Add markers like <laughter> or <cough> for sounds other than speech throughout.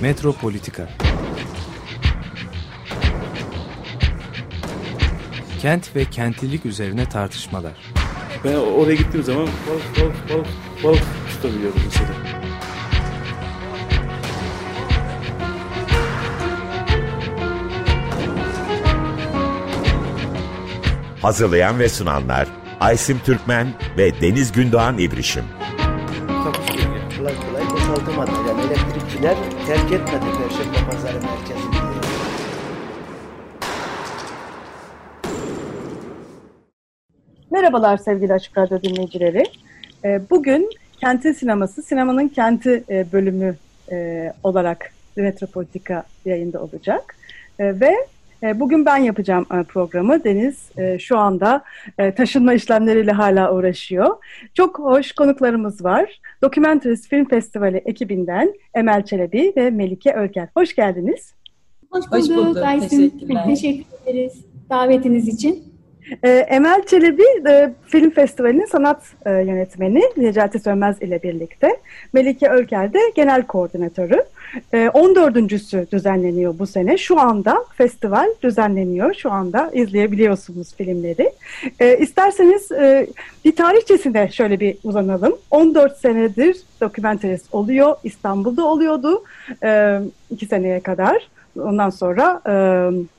Metropolitika Kent ve kentlilik üzerine tartışmalar. Ben oraya gittiğim zaman balık balık balık balık tutabiliyordum mesela. Hazırlayan ve sunanlar Aysim Türkmen ve Deniz Gündoğan İbrişim. Takus kolay kolay boşaltamadı. Yani elektrikçiler terk etmedi Perşembe Pazarı merkezini. Merhabalar sevgili Açık Radyo dinleyicileri. Ee, Bugün Kentin Sineması, Sinemanın Kenti e, bölümü e, olarak Metropolitika yayında olacak. E, Ve bugün ben yapacağım e, programı. Deniz e, şu anda e, taşınma işlemleriyle hala uğraşıyor. Çok hoş konuklarımız var. Documentaries Film Festivali ekibinden Emel Çelebi ve Melike Ölker. Hoş geldiniz. Hoş Hoş bulduk, bulduk, Aysin. teşekkürler. Teşekkür ederiz davetiniz için. Ee, Emel Çelebi e, Film Festivali'nin sanat e, yönetmeni Necati Sönmez ile birlikte. Melike Ölker de genel koordinatörü. E, 14.sü düzenleniyor bu sene. Şu anda festival düzenleniyor. Şu anda izleyebiliyorsunuz filmleri. E, isterseniz e, bir tarihçesine şöyle bir uzanalım. 14 senedir Documentaries oluyor. İstanbul'da oluyordu. E, iki seneye kadar. Ondan sonra... E,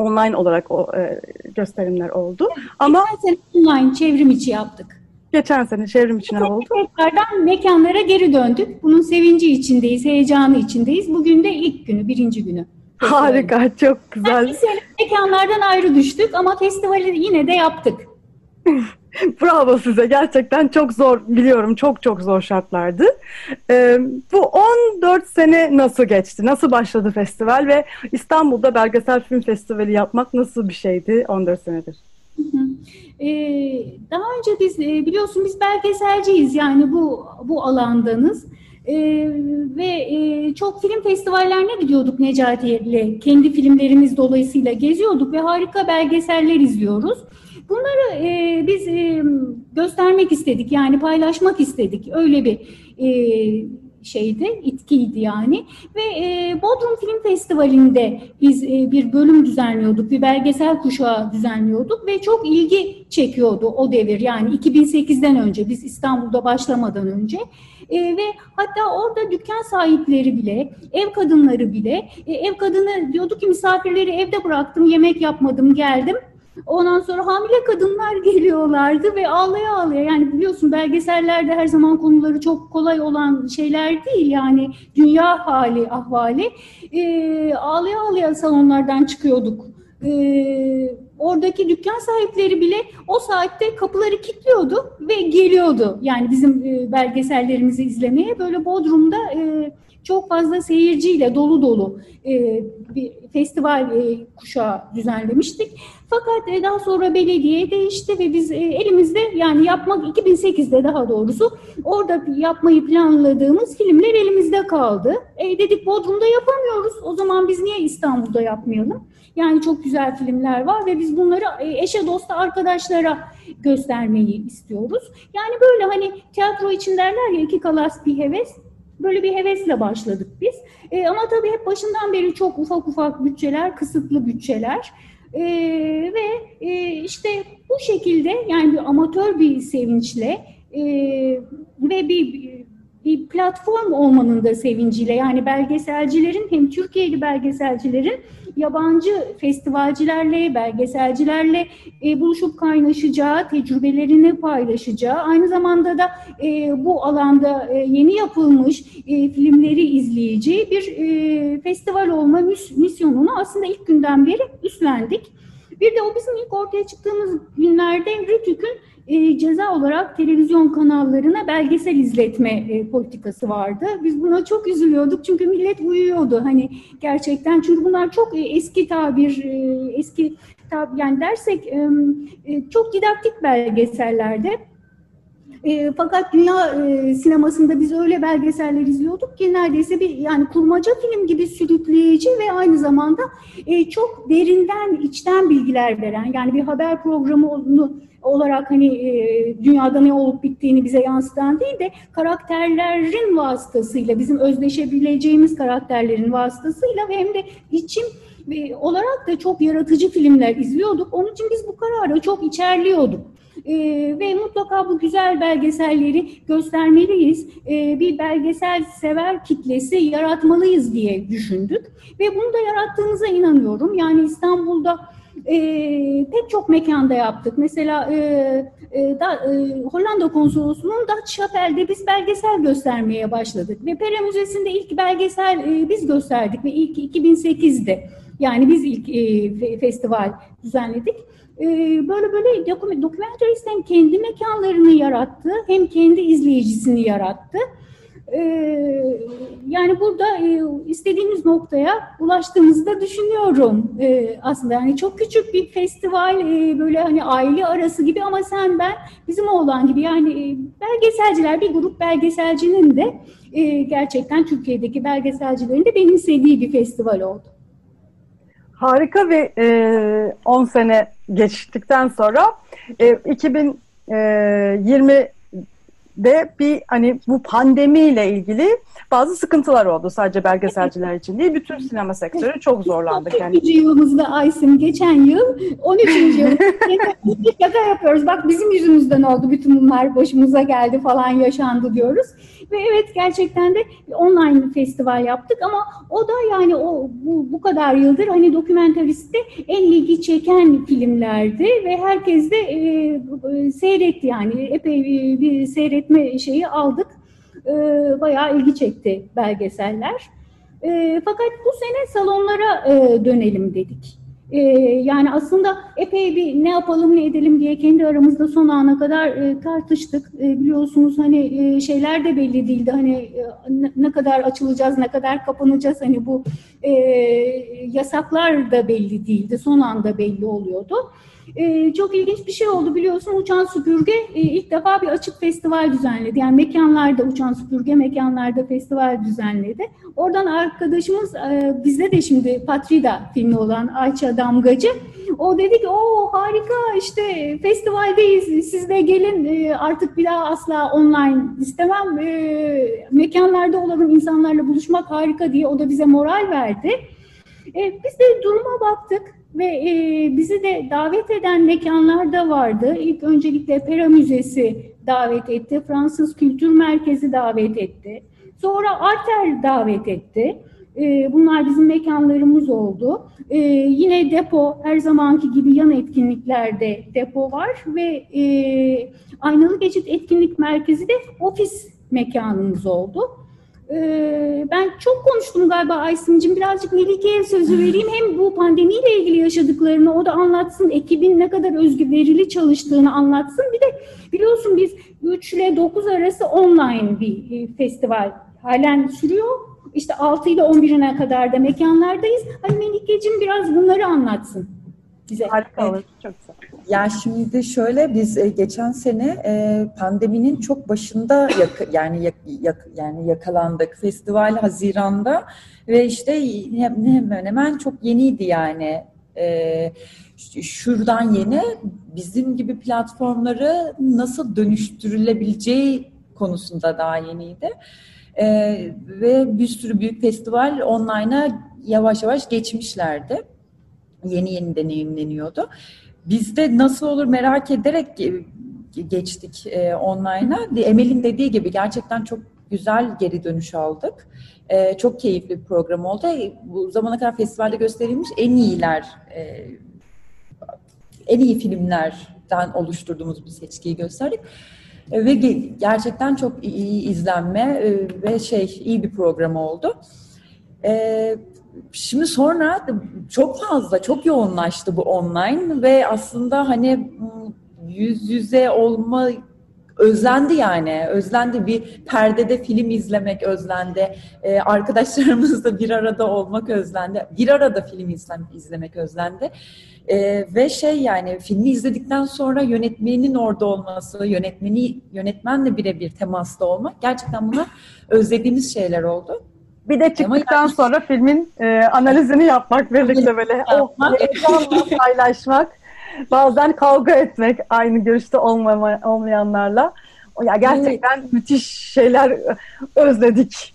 online olarak o e, gösterimler oldu. Ama Geçen sene online çevrim içi yaptık. geçen sene çevrim içine oldu. Tekrardan mekanlara geri döndük. Bunun sevinci içindeyiz, heyecanı içindeyiz. Bugün de ilk günü, birinci günü. Harika, çok güzel. sene mekanlardan ayrı düştük ama festivali yine de yaptık. <laughs> <laughs> Bravo size. Gerçekten çok zor, biliyorum çok çok zor şartlardı. E, bu 14 sene nasıl geçti? Nasıl başladı festival ve İstanbul'da Belgesel Film Festivali yapmak nasıl bir şeydi 14 senedir? Ee, daha önce biz e, biliyorsun biz belgeselciyiz yani bu bu alandanız. Ee, ve e, çok film festivallerine gidiyorduk Necati ile kendi filmlerimiz dolayısıyla geziyorduk ve harika belgeseller izliyoruz. Bunları e, biz e, göstermek istedik yani paylaşmak istedik. Öyle bir e, şeydi itkiydi yani. Ve e, Bodrum Film Festivali'nde biz e, bir bölüm düzenliyorduk bir belgesel kuşağı düzenliyorduk ve çok ilgi çekiyordu o devir. Yani 2008'den önce biz İstanbul'da başlamadan önce. E, ve hatta orada dükkan sahipleri bile, ev kadınları bile, e, ev kadını diyordu ki misafirleri evde bıraktım, yemek yapmadım, geldim. Ondan sonra hamile kadınlar geliyorlardı ve ağlaya ağlaya yani biliyorsun belgesellerde her zaman konuları çok kolay olan şeyler değil yani dünya hali, ahvali. E, ağlaya ağlaya salonlardan çıkıyorduk. E, oradaki dükkan sahipleri bile o saatte kapıları kilitliyordu ve geliyordu. Yani bizim e, belgesellerimizi izlemeye böyle Bodrum'da e, çok fazla seyirciyle dolu dolu e, bir festival e, kuşağı düzenlemiştik. Fakat e, daha sonra belediye değişti ve biz e, elimizde yani yapmak 2008'de daha doğrusu orada yapmayı planladığımız filmler elimizde kaldı. E, dedik Bodrum'da yapamıyoruz. O zaman biz niye İstanbul'da yapmayalım? Yani çok güzel filmler var ve biz bunları e, eşe dosta arkadaşlara göstermeyi istiyoruz. Yani böyle hani tiyatro için derler ya iki kalas bir heves. Böyle bir hevesle başladık biz. E, ama tabii hep başından beri çok ufak ufak bütçeler, kısıtlı bütçeler. E, ve e, işte bu şekilde yani bir amatör bir sevinçle e, ve bir bir platform olmanın da sevinciyle yani belgeselcilerin hem Türkiye'li belgeselcilerin yabancı festivalcilerle, belgeselcilerle e, buluşup kaynaşacağı, tecrübelerini paylaşacağı, aynı zamanda da e, bu alanda e, yeni yapılmış e, filmleri izleyeceği bir e, festival olma mis- misyonunu aslında ilk günden beri üstlendik. Bir de o bizim ilk ortaya çıktığımız günlerde Rütük'ün e, ceza olarak televizyon kanallarına belgesel izletme e, politikası vardı. Biz buna çok üzülüyorduk çünkü millet uyuyordu hani gerçekten çünkü bunlar çok e, eski tabir, e, eski tab yani dersek e, e, çok didaktik belgesellerde E, fakat dünya e, sinemasında biz öyle belgeseller izliyorduk ki neredeyse bir yani kurmaca film gibi sürükleyici ve aynı zamanda e, çok derinden, içten bilgiler veren yani bir haber programı onu olarak hani e, dünyada ne olup bittiğini bize yansıtan değil de karakterlerin vasıtasıyla bizim özdeşebileceğimiz karakterlerin vasıtasıyla ve hem de içim e, olarak da çok yaratıcı filmler izliyorduk. Onun için biz bu kararı çok içerliyorduk. E, ve mutlaka bu güzel belgeselleri göstermeliyiz. E, bir belgesel sever kitlesi yaratmalıyız diye düşündük. Ve bunu da yarattığımıza inanıyorum. Yani İstanbul'da e, pek çok mekanda yaptık. Mesela e, e, da, Hollanda Konsolosluğu'nun Dutch Chapel'de biz belgesel göstermeye başladık. Ve Pera Müzesi'nde ilk belgesel biz gösterdik ve ilk 2008'de. Yani biz ilk e, festival düzenledik. E, böyle böyle dokumentarist hem kendi mekanlarını yarattı hem kendi izleyicisini yarattı. Ee, yani burada e, istediğimiz noktaya ulaştığımızı da düşünüyorum ee, aslında. Yani çok küçük bir festival e, böyle hani aile arası gibi ama sen ben bizim oğlan gibi yani e, belgeselciler bir grup belgeselcinin de gerçekten Türkiye'deki belgeselcilerin de benimsediği bir festival oldu. Harika ve 10 sene geçtikten sonra 2020 de bir hani bu pandemiyle ilgili bazı sıkıntılar oldu sadece belgeselciler için değil bütün sinema sektörü çok zorlandı. Yani. yılımızda Aysim geçen yıl 13. yıl şaka yapıyoruz bak bizim yüzümüzden oldu bütün bunlar başımıza geldi falan yaşandı diyoruz. Ve evet gerçekten de online festival yaptık ama o da yani o bu, bu kadar yıldır hani dokumentariste en ilgi çeken filmlerdi ve herkes de e, e, seyretti yani epey bir, bir seyretme şeyi aldık. E, bayağı ilgi çekti belgeseller. E, fakat bu sene salonlara e, dönelim dedik. E, yani aslında epey bir ne yapalım ne edelim diye kendi aramızda son ana kadar e, tartıştık. E, biliyorsunuz hani e, şeyler de belli değildi. Hani e, ne kadar açılacağız, ne kadar kapanacağız. Hani bu e, yasaklar da belli değildi. Son anda belli oluyordu. Ee, çok ilginç bir şey oldu biliyorsun Uçan Süpürge e, ilk defa bir açık festival düzenledi. Yani mekanlarda Uçan Süpürge mekanlarda festival düzenledi. Oradan arkadaşımız e, bizde de şimdi Patrida filmi olan Ayça Damgacı o dedi ki o harika işte festivaldeyiz siz de gelin e, artık bir daha asla online istemem e, mekanlarda olalım insanlarla buluşmak harika diye o da bize moral verdi. E, biz de duruma baktık ve e, bizi de davet eden mekanlar da vardı. İlk öncelikle Pera Müzesi davet etti, Fransız Kültür Merkezi davet etti. Sonra Arter davet etti. E, bunlar bizim mekanlarımız oldu. E, yine depo, her zamanki gibi yan etkinliklerde depo var ve e, Aynalı Geçit Etkinlik Merkezi de ofis mekanımız oldu. Ee, ben çok konuştum galiba Aysim'cim. Birazcık Melike'ye sözü vereyim. Hem bu pandemiyle ilgili yaşadıklarını o da anlatsın. Ekibin ne kadar özverili çalıştığını anlatsın. Bir de biliyorsun biz 3 ile 9 arası online bir e, festival halen sürüyor. İşte 6 ile 11'ine kadar da mekanlardayız. Hani Melike'cim biraz bunları anlatsın bize. Harika olur. Çok güzel. Ya şimdi şöyle biz e, geçen sene e, pandeminin çok başında yak, yani yak, yak, yani yakalandık. Festival Haziran'da ve işte hemen hemen çok yeniydi yani. E, şuradan yeni bizim gibi platformları nasıl dönüştürülebileceği konusunda daha yeniydi. E, ve bir sürü büyük festival online'a yavaş yavaş geçmişlerdi. Yeni yeni deneyimleniyordu. Biz de nasıl olur merak ederek geçtik e, online'a. Emel'in dediği gibi gerçekten çok güzel geri dönüş aldık. E, çok keyifli bir program oldu. E, bu zamana kadar festivalde gösterilmiş en iyiler, e, en iyi filmlerden oluşturduğumuz bir seçkiyi gösterdik. E, ve gerçekten çok iyi izlenme e, ve şey iyi bir program oldu. E, Şimdi sonra çok fazla, çok yoğunlaştı bu online ve aslında hani yüz yüze olma özlendi yani. Özlendi bir perdede film izlemek özlendi. Ee, arkadaşlarımızla bir arada olmak özlendi. Bir arada film izlem, izlemek özlendi. Ee, ve şey yani filmi izledikten sonra yönetmenin orada olması, yönetmeni yönetmenle birebir temasta olmak gerçekten bunlar özlediğimiz şeyler oldu. Bir de çıktıktan yani... sonra filmin e, analizini yapmak birlikte böyle <laughs> oh, heyecanla paylaşmak. Bazen kavga etmek aynı görüşte olmama, olmayanlarla. Ya gerçekten evet. müthiş şeyler özledik.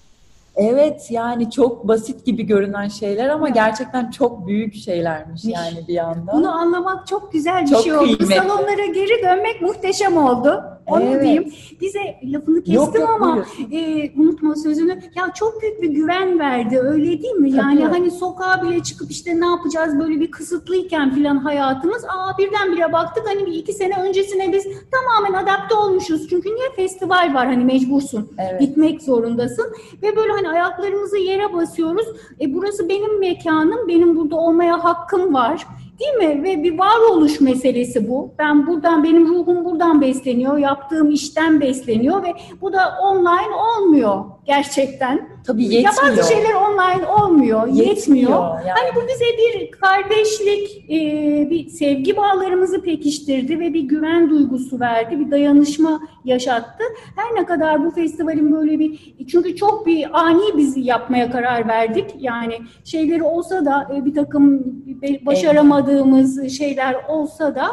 Evet yani çok basit gibi görünen şeyler ama gerçekten çok büyük şeylermiş yani bir yandan. Bunu anlamak çok güzel bir çok şey oldu. Kıymetli. Salonlara geri dönmek muhteşem oldu. Onu evet. diyeyim. Bize lafını kestim yok, yok, ama e, unutma sözünü. Ya çok büyük bir güven verdi öyle değil mi? Yani Tabii. hani sokağa bile çıkıp işte ne yapacağız böyle bir kısıtlıyken filan hayatımız. Aa birdenbire baktık hani bir iki sene öncesine biz tamamen adapte olmuşuz. Çünkü niye festival var hani mecbursun. Evet. Gitmek zorundasın. Ve böyle hani ayaklarımızı yere basıyoruz. E burası benim mekanım. Benim burada olmaya hakkım var. Değil mi? Ve bir varoluş meselesi bu. Ben buradan, benim ruhum buradan besleniyor, yaptığım işten besleniyor ve bu da online olmuyor gerçekten. Tabii yetmiyor. Ya bazı şeyler online olmuyor, yetmiyor. yetmiyor. Yani. Hani bu bize bir kardeşlik, e, bir sevgi bağlarımızı pekiştirdi ve bir güven duygusu verdi, bir dayanışma yaşattı. Her ne kadar bu festivalin böyle bir, çünkü çok bir ani biz yapmaya karar verdik. Yani şeyleri olsa da e, bir takım başaramadığımız evet. Şeyler olsa da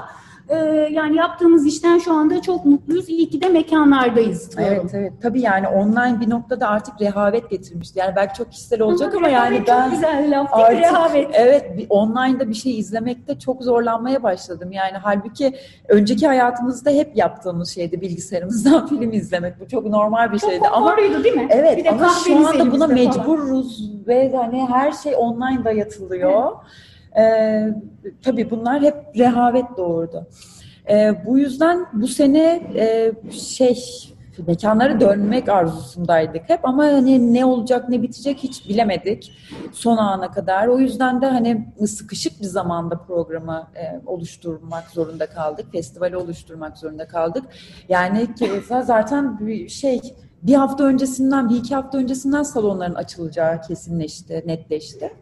ee, yani yaptığımız işten şu anda çok mutluyuz. İyi ki de mekanlardayız. Diyorum. Evet evet. Tabii yani online bir noktada artık rehavet getirmişti. Yani belki çok kişisel olacak ama, yani ben çok güzel laf artık rehavet. evet bir, online'da bir şey izlemekte çok zorlanmaya başladım. Yani halbuki önceki hayatımızda hep yaptığımız şeydi bilgisayarımızdan <laughs> film izlemek. Bu çok normal bir çok şeydi ama değil mi? Evet bir de ama şu anda buna mecburuz falan. ve hani her şey online'da yatılıyor. Evet. E, tabii bunlar hep rehavet doğurdu. E, bu yüzden bu sene e, şey mekanlara dönmek arzusundaydık hep ama hani ne olacak ne bitecek hiç bilemedik son ana kadar. O yüzden de hani sıkışık bir zamanda programı e, oluşturmak zorunda kaldık. Festivali oluşturmak zorunda kaldık. Yani zaten bir şey bir hafta öncesinden, bir iki hafta öncesinden salonların açılacağı kesinleşti, netleşti.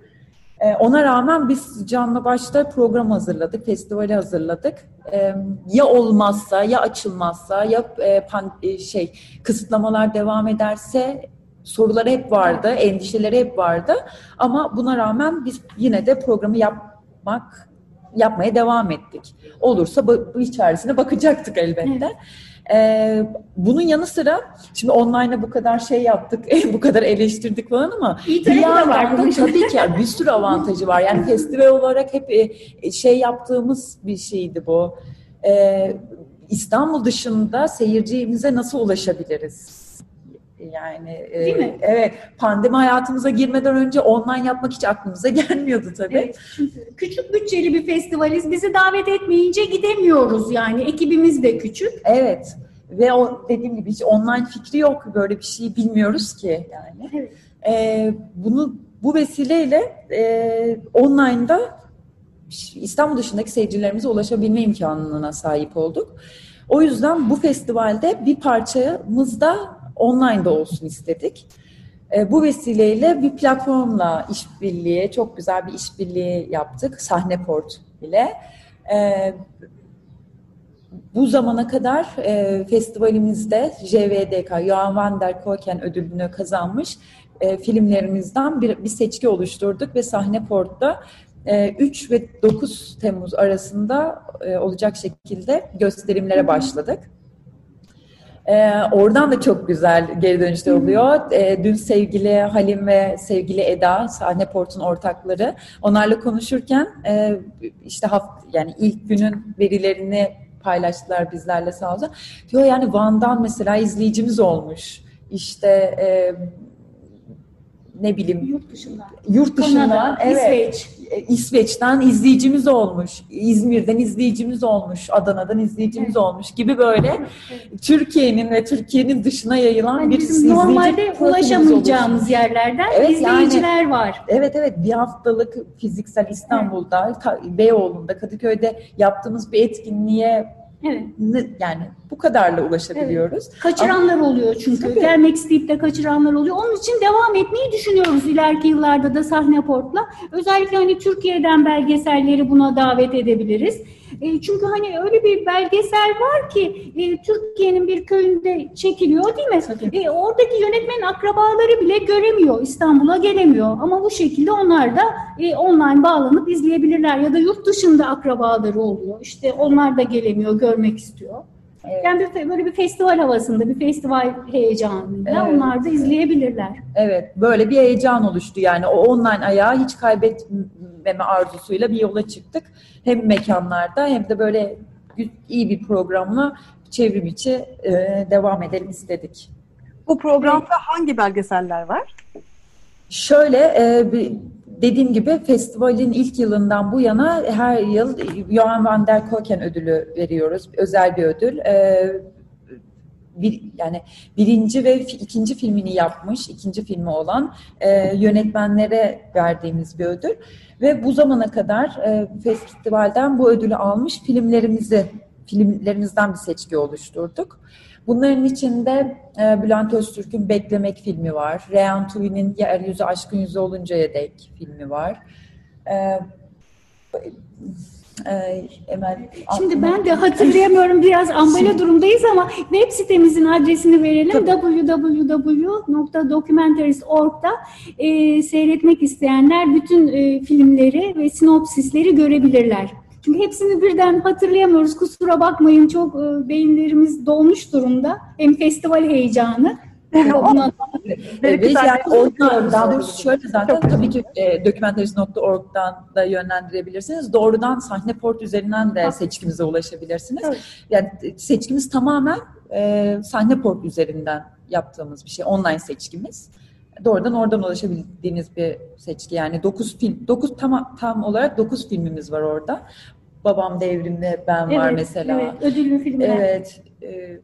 Ee, ona rağmen biz canlı başta program hazırladık, festivali hazırladık. Ee, ya olmazsa, ya açılmazsa, ya e, e, şey kısıtlamalar devam ederse soruları hep vardı, endişeleri hep vardı. Ama buna rağmen biz yine de programı yapmak yapmaya devam ettik. Olursa bu, çaresine bakacaktık elbette. Evet. Ee, bunun yanı sıra şimdi online'a bu kadar şey yaptık, <laughs> bu kadar eleştirdik falan ama İyi bir yandan da tabii ki yani bir sürü avantajı var. Yani <laughs> festival olarak hep e, şey yaptığımız bir şeydi bu. Ee, İstanbul dışında seyircimize nasıl ulaşabiliriz? Yani e, Değil mi? evet pandemi hayatımıza girmeden önce online yapmak hiç aklımıza <laughs> gelmiyordu tabii. Evet, küçük bütçeli bir festivaliz. Bizi davet etmeyince gidemiyoruz yani. Ekibimiz de küçük. Evet. Ve o dediğim gibi hiç online fikri yok. Böyle bir şey bilmiyoruz ki yani. Evet. Ee, bunu bu vesileyle e, online'da İstanbul dışındaki seyircilerimize ulaşabilme imkanına sahip olduk. O yüzden bu festivalde bir parçamızda online'da olsun istedik. E, bu vesileyle bir platformla işbirliği, çok güzel bir işbirliği yaptık. Sahneport ile. E, bu zamana kadar e, festivalimizde JVDK, Johan van der Koken ödülünü kazanmış filmlerimizden bir, bir seçki oluşturduk ve Sahneport'ta e, 3 ve 9 Temmuz arasında olacak şekilde gösterimlere başladık. Ee, oradan da çok güzel geri dönüşler oluyor. Ee, dün sevgili Halim ve sevgili Eda, Sahne Port'un ortakları, onlarla konuşurken e, işte haft yani ilk günün verilerini paylaştılar bizlerle sağ olsun. Diyor yani Van'dan mesela izleyicimiz olmuş. İşte e, ne bileyim yurt dışından, yurt dışından Kanada, evet, İsveç. E, İsveç'ten izleyicimiz olmuş, İzmir'den izleyicimiz olmuş, Adana'dan izleyicimiz evet. olmuş gibi böyle evet. Türkiye'nin ve Türkiye'nin dışına yayılan yani bir izleyici normalde ulaşamayacağımız oluşmuş. yerlerden evet, izleyiciler yani, var. Evet evet bir haftalık fiziksel İstanbul'da, evet. Beyoğlu'nda, Kadıköy'de yaptığımız bir etkinliğe Evet. Yani bu kadarla ulaşabiliyoruz. Kaçıranlar oluyor çünkü. Tabii. Gelmek isteyip de kaçıranlar oluyor. Onun için devam etmeyi düşünüyoruz ileriki yıllarda da sahne portla. Özellikle hani Türkiye'den belgeselleri buna davet edebiliriz. E, çünkü hani öyle bir belgesel var ki e, Türkiye'nin bir köyünde çekiliyor değil mi? E, oradaki yönetmenin akrabaları bile göremiyor. İstanbul'a gelemiyor. Ama bu şekilde onlar da e, online bağlanıp izleyebilirler. Ya da yurt dışında akrabaları oluyor. İşte onlar da gelemiyor, görmek istiyor. Evet. Yani bir, böyle bir festival havasında, bir festival heyecanıyla Evet. onlar da izleyebilirler. Evet, böyle bir heyecan oluştu. Yani o online ayağı hiç kaybetmeme arzusuyla bir yola çıktık. Hem mekanlarda hem de böyle iyi bir programla çevrim içi e, devam edelim istedik. Bu programda hangi belgeseller var? Şöyle e, bir- dediğim gibi festivalin ilk yılından bu yana her yıl Johan van der Koken ödülü veriyoruz. Özel bir ödül. E, bir, yani birinci ve ikinci filmini yapmış, ikinci filmi olan e, yönetmenlere verdiğimiz bir ödül. Ve bu zamana kadar e, festivalden bu ödülü almış filmlerimizi, filmlerimizden bir seçki oluşturduk. Bunların içinde e, Bülent Öztürk'ün Beklemek filmi var. Reyhan Tuvi'nin Yeryüzü Aşkın Yüzü Oluncaya Dek filmi var. E, e, Emel, Şimdi ben de hatırlayamıyorum biraz ambala durumdayız ama web sitemizin adresini verelim. www.documentaries.org'da e, seyretmek isteyenler bütün e, filmleri ve sinopsisleri görebilirler. Çünkü hepsini birden hatırlayamıyoruz. Kusura bakmayın çok e, beyinlerimiz dolmuş durumda. Hem festival heyecanı. Buna- Evet, yani oradan, şöyle zaten tabii ki e, documentaries.org'dan da yönlendirebilirsiniz. Doğrudan sahne port üzerinden de seçkimize ulaşabilirsiniz. Evet. Yani e, seçkimiz tamamen e, sahne port üzerinden yaptığımız bir şey. Online seçkimiz. Doğrudan oradan ulaşabildiğiniz bir seçki. Yani 9 film, 9 tam, tam olarak 9 filmimiz var orada. Babam Devrimli Ben var Evet, mesela. Evet, ödüllü filmler. Evet. e,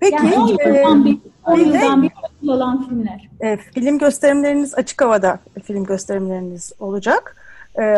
Peki Yani 10 e, bir, 10 bir olan filmler. e, film gösterimleriniz açık havada film gösterimleriniz olacak. E,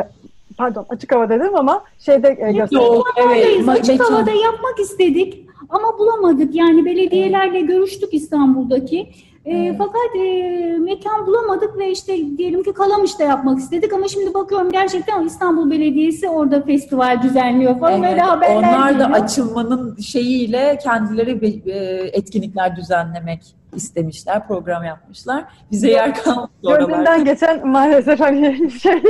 pardon açık hava dedim ama şeyde e, gösterim. Yok, evet. Açık mekan- havada yapmak istedik ama bulamadık. Yani belediyelerle görüştük İstanbul'daki. E, Fakat e, mekan bulamadık ve işte diyelim ki Kalamış'ta yapmak istedik ama şimdi bakıyorum gerçekten İstanbul Belediyesi orada festival düzenliyor falan Evet, haberler onlar da geliyor. açılmanın şeyiyle kendileri e, etkinlikler düzenlemek istemişler, program yapmışlar. Bize yer kalmadı oralarda. Gönlümden geçen maalesef hani <laughs> şey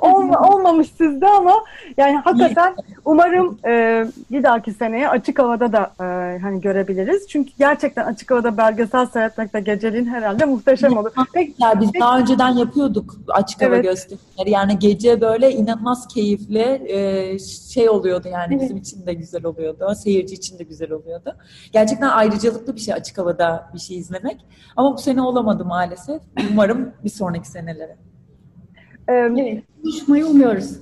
olma, olmamış sizde ama yani hakikaten umarım e, bir dahaki seneye açık havada da e, hani görebiliriz. Çünkü gerçekten açık havada belgesel seyretmek de geceliğin herhalde muhteşem olur. Peki, Ya biz daha önceden yapıyorduk açık hava Evet. gösterimleri. Yani gece böyle inanılmaz keyifli e, şey oluyordu yani Evet. bizim için de güzel oluyordu. Seyirci için de güzel oluyordu. Gerçekten ayrıcalıklı bir şey açık havada bir şey izlemek. Ama bu sene olamadı maalesef. Umarım bir sonraki senelere. Evet, buluşmayı umuyoruz.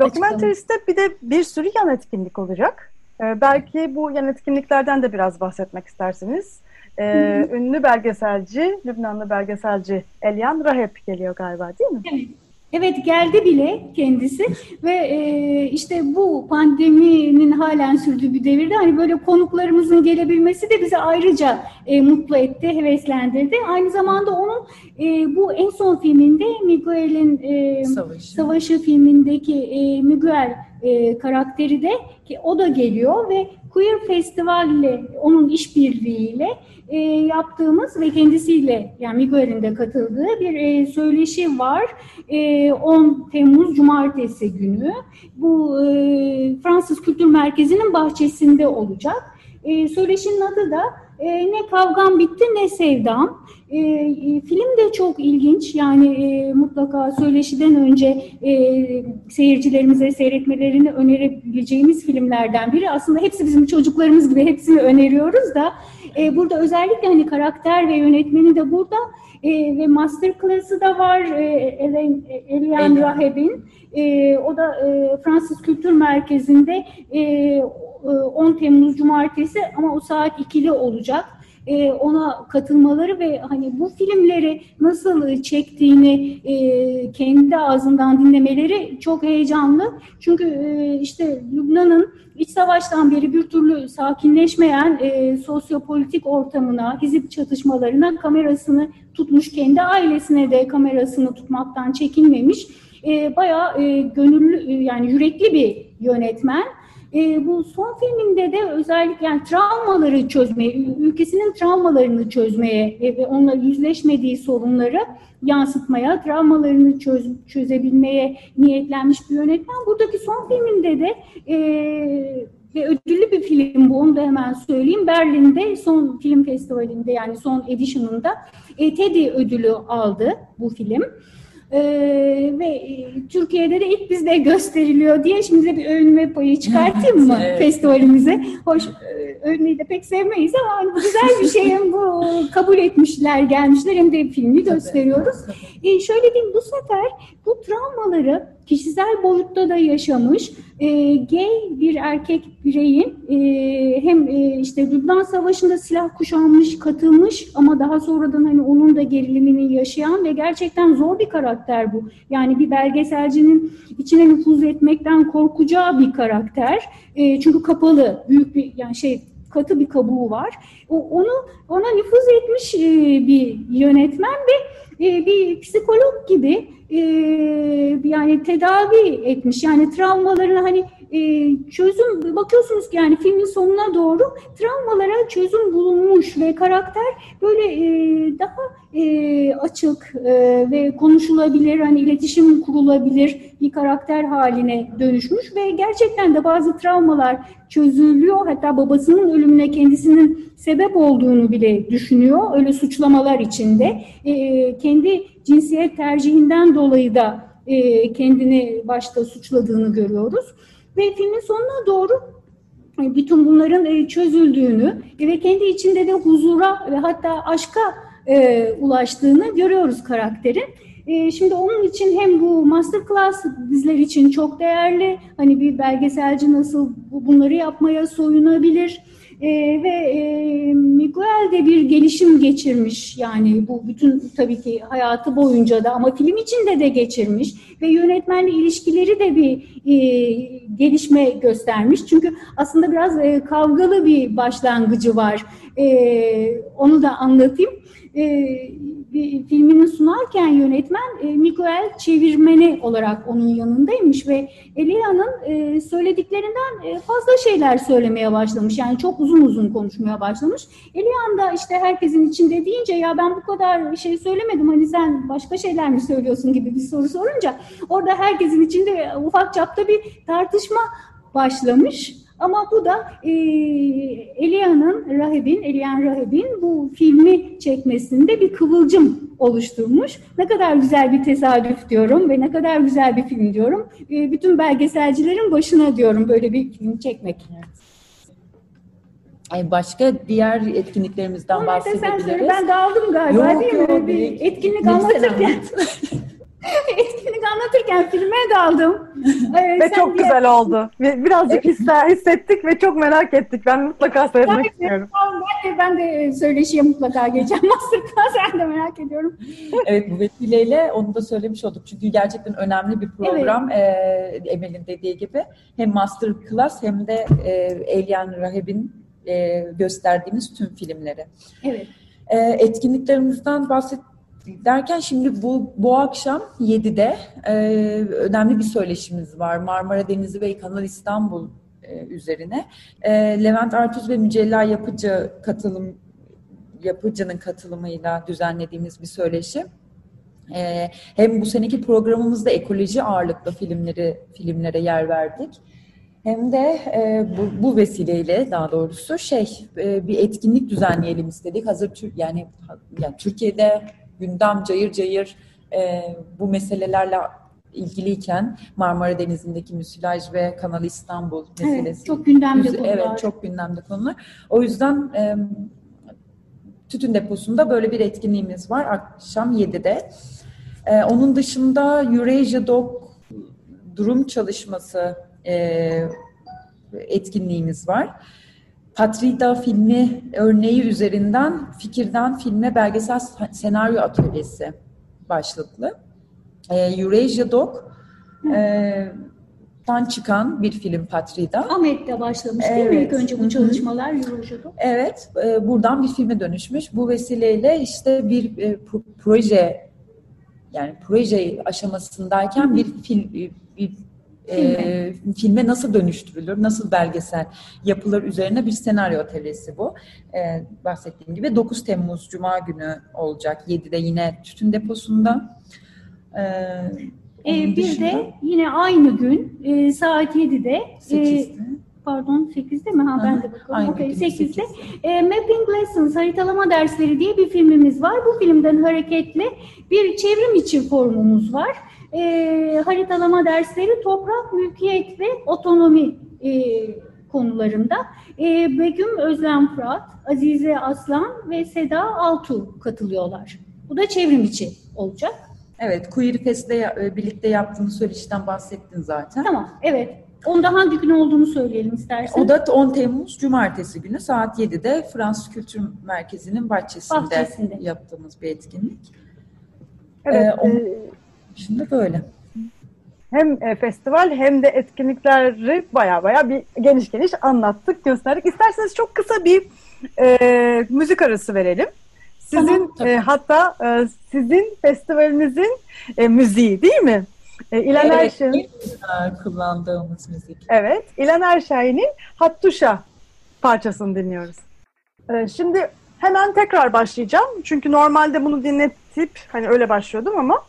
Dokumenteriste bir de bir sürü yan etkinlik olacak. Ee, belki bu yan etkinliklerden de biraz bahsetmek istersiniz. Ee, ünlü belgeselci, Lübnanlı belgeselci Elyan Rahep geliyor galiba değil mi? Evet. Evet geldi bile kendisi ve e, işte bu pandeminin halen sürdüğü bir devirde hani böyle konuklarımızın gelebilmesi de bizi ayrıca e, mutlu etti, heveslendirdi. Aynı zamanda onun e, bu en son filminde Miguel'in e, Savaşı. Savaşı filmindeki e, Miguel e, karakteri de ki o da geliyor ve Queer Festival ile onun işbirliğiyle e, yaptığımız ve kendisiyle yani Miguel'in de katıldığı bir e, söyleşi var. E, 10 Temmuz Cumartesi günü bu e, Fransız Kültür Merkezi'nin bahçesinde olacak. E, söyleşinin adı da e, Ne Kavgam Bitti Ne Sevdam. E, e, film de çok ilginç yani e, mutlaka söyleşiden önce e, seyircilerimize seyretmelerini önerebileceğimiz filmlerden biri. Aslında hepsi bizim çocuklarımız gibi hepsini öneriyoruz da e, burada özellikle hani karakter ve yönetmeni de burada e, ve masterclass'ı da var e, Elian. Raheb'in. E, o da e, Fransız Kültür Merkezi'nde e, 10 Temmuz Cumartesi ama o saat 2'li olacak. e, ona katılmaları ve hani bu filmleri nasıl çektiğini e, kendi ağzından dinlemeleri çok heyecanlı. Çünkü e, işte Lübnan'ın iç savaştan beri bir türlü sakinleşmeyen e, sosyopolitik ortamına, hizip çatışmalarına kamerasını tutmuş, kendi ailesine de kamerasını tutmaktan çekinmemiş. E, bayağı e, gönüllü, e, yani yürekli bir yönetmen. E, bu son filminde de özellikle yani travmaları çözmeye, ülkesinin travmalarını çözmeye ve onunla yüzleşmediği sorunları yansıtmaya, travmalarını çöz, çözebilmeye niyetlenmiş bir yönetmen. Buradaki son filminde de e, ve ödüllü bir film bu, onu da hemen söyleyeyim. Berlin'de son film festivalinde yani son edition'ında e, Teddy ödülü aldı bu film. Ee, ve e, Türkiye'de de ilk bizde gösteriliyor diye şimdi bir övünme payı çıkartayım mı Evet. festivalimize? Hoş, e, övünmeyi de pek sevmeyiz ama hani güzel bir şey hem bu kabul etmişler, gelmişler hem de filmi gösteriyoruz. E, şöyle diyeyim bu sefer bu travmaları kişisel boyutta da yaşamış e, gay bir erkek bireyin e, hem e, işte Lübnan Savaşı'nda silah kuşanmış, katılmış ama daha sonradan hani onun da gerilimini yaşayan ve gerçekten zor bir karakter bu. Yani bir belgeselcinin içine nüfuz etmekten korkacağı bir karakter. E, çünkü kapalı, büyük bir yani şey katı bir kabuğu var. O, onu ona nüfuz etmiş e, bir yönetmen ve e, bir psikolog gibi e, yani tedavi etmiş. Yani travmalarını hani e, çözüm bakıyorsunuz ki yani filmin sonuna doğru travmalara çözüm bulunmuş ve karakter böyle e, daha e, açık e, ve konuşulabilir hani iletişim kurulabilir bir karakter haline dönüşmüş ve gerçekten de bazı travmalar çözülüyor. Hatta babasının ölümüne kendisinin sebep olduğunu bile düşünüyor. Öyle suçlamalar içinde. E, kendi cinsiyet tercihinden dolayı da e, kendini başta suçladığını görüyoruz. Ve filmin sonuna doğru e, bütün bunların e, çözüldüğünü ve kendi içinde de huzura ve hatta aşka e, ulaştığını görüyoruz karakterin. E, şimdi onun için hem bu masterclass bizler için çok değerli. Hani bir belgeselci nasıl bu- bunları yapmaya soyunabilir. E, ve e, Miguel de bir gelişim geçirmiş. Yani bu bütün tabii ki hayatı boyunca da ama film içinde de geçirmiş. Ve yönetmenle ilişkileri de bir e, gelişme göstermiş. Çünkü aslında biraz e, kavgalı bir başlangıcı var. E, onu da anlatayım. E, filmini sunarken yönetmen e, Miguel çevirmeni olarak onun yanındaymış ve Elia'nın e, söylediklerinden e, fazla şeyler söylemeye başlamış. Yani çok uzun uzun konuşmaya başlamış. Elian da işte herkesin içinde deyince ya ben bu kadar şey söylemedim hani sen başka şeyler mi söylüyorsun gibi bir soru sorunca orada herkesin içinde ufak çapta bir tartışma başlamış. Ama bu da e, Elia'nın, Rahib'in, Elian Rahib'in bu filmi çekmesinde bir kıvılcım oluşturmuş. Ne kadar güzel bir tesadüf diyorum ve ne kadar güzel bir film diyorum. E, bütün belgeselcilerin başına diyorum böyle bir film çekmek. Ay başka diğer etkinliklerimizden söyle. bahsedebiliriz. Ben dağıldım galiba Yok, değil mi? yok, bir etkinlik anlatırken, anlat. <laughs> etkinlik anlatırken filme daldım. Ee, Ve çok güzel oldu. Ve Birazcık hisler, hissettik ve çok merak ettik. Ben mutlaka seyretmek Ben- istiyorum. Ben de, ben de söyleşiye mutlaka geleceğim. <laughs> Masterclass ben de merak ediyorum. Evet bu vesileyle onu da söylemiş olduk. Çünkü gerçekten önemli bir program ee, Emel'in dediği gibi. Hem master class hem de e, Elian Rahib'in e, gösterdiğimiz tüm filmleri. Evet. E, etkinliklerimizden bahset derken şimdi bu bu akşam 7'de e, önemli bir söyleşimiz var. Marmara Denizi ve Kanal İstanbul e, üzerine. E, Levent Artuz ve Mücella Yapıcı katılım Yapıcı'nın katılımıyla düzenlediğimiz bir söyleşi. E, hem bu seneki programımızda ekoloji ağırlıklı filmleri filmlere yer verdik. Hem de e, bu, bu vesileyle daha doğrusu şey e, bir etkinlik düzenleyelim istedik. Hazır yani, yani Türkiye'de gündem cayır cayır e, bu meselelerle ilgiliyken Marmara Denizi'ndeki müsilaj ve Kanal İstanbul meselesi. Evet, çok gündemde konular. Evet, çok gündemde konular. O yüzden e, tütün deposunda böyle bir etkinliğimiz var akşam 7'de. E, onun dışında Eurasia Dog durum çalışması e, etkinliğimiz var. Patrida filmi örneği üzerinden fikirden filme belgesel senaryo atölyesi başlıklı. E, Eurasia Dog e, dan çıkan bir film Patrida. Ahmet'te başlamış değil mi ilk önce bu çalışmalar Euroja'da? Evet, e, buradan bir filme dönüşmüş. Bu vesileyle işte bir e, pro- proje yani proje aşamasındayken bir fil, bir, bir, e, filme nasıl dönüştürülür, nasıl belgesel yapılır üzerine bir senaryo atölyesi bu. E, bahsettiğim gibi 9 Temmuz Cuma günü olacak. 7'de yine tütün deposunda. E, onun bir dışında de yine aynı gün e, saat 7'de e, 8'de. pardon 8'de mi? Ha ben de Okey, gün 8'de. 8'de. E, Mapping Lessons haritalama dersleri diye bir filmimiz var. Bu filmden hareketle bir çevrim içi formumuz var. E, haritalama dersleri toprak, mülkiyet ve otonomi e, konularında. E, Begüm Özlem Fırat, Azize Aslan ve Seda Altu katılıyorlar. Bu da çevrim içi olacak. Evet, Queer Fest'le ya- e, birlikte yaptığımız söyleşiden bahsettin zaten. Tamam, evet. Onda hangi gün olduğunu söyleyelim istersen. O da 10 Temmuz Cumartesi günü saat 7'de Fransız Kültür Merkezi'nin bahçesinde, Bahçesinde. yaptığımız bir etkinlik. Evet, Ee, o- e, Şimdi böyle. hem e, festival hem de etkinlikleri baya baya bir geniş geniş anlattık, gösterdik. İsterseniz çok kısa bir e, müzik arası verelim. Sizin Tamam, tabii. e, hatta e, sizin festivalinizin e, müziği değil mi? E, İlhan Evet, Erşin, ilk, e, kullandığımız müzik. evet, İlhan Erşahin'in Hattuşa parçasını dinliyoruz. E, şimdi hemen tekrar başlayacağım. Çünkü normalde bunu dinletip hani öyle başlıyordum ama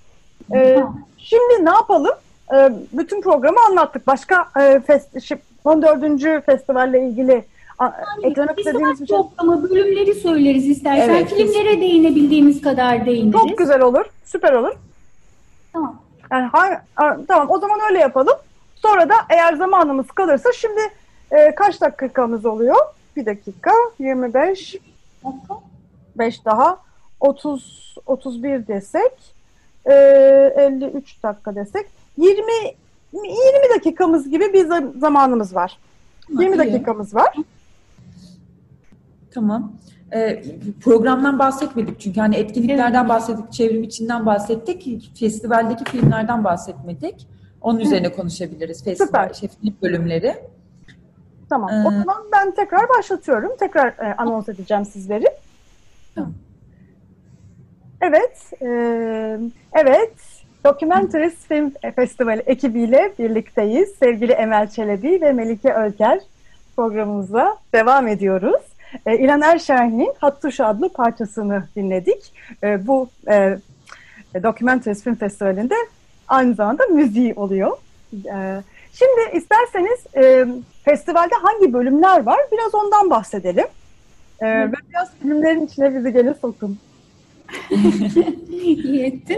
e. Şimdi ne yapalım? Ee, bütün programı anlattık. Başka e, fest, şi- 14. festivalle ilgili a, eklemek istediğiniz bir şey programı bölümleri söyleriz istersen. Evet, Filmlere değinebildiğimiz kadar değiniriz. çok güzel olur. Süper olur. Tamam. Yani, ha- a- tamam o zaman öyle yapalım. Sonra da eğer zamanımız kalırsa şimdi e, kaç dakikamız oluyor? Bir dakika, 25, Dakika. 5 daha, 30, 31 desek, e, 53 dakika desek, 20 20 dakikamız gibi bir za- zamanımız var. 20 iyi. dakikamız var. Tamam. Ee, programdan bahsetmedik çünkü hani etkinliklerden bahsettik, çevrim içinden bahsettik, festivaldeki filmlerden bahsetmedik. Onun üzerine konuşabiliriz. Festival, film bölümleri. Tamam. Ee, o zaman ben tekrar başlatıyorum. Tekrar e, anons edeceğim sizleri. Tamam. Evet. e, evet. Documentaries Film Festival ekibiyle birlikteyiz. Sevgili Emel Çelebi ve Melike Ölker programımıza devam ediyoruz. E, İlhan Erşahin'in Hattuş adlı parçasını dinledik. E, bu e, Documentaries Film Festivali'nde aynı zamanda müziği oluyor. E, şimdi isterseniz e, festivalde hangi bölümler var biraz ondan bahsedelim. E, ve biraz filmlerin içine bizi gene sokun. İyi ettin.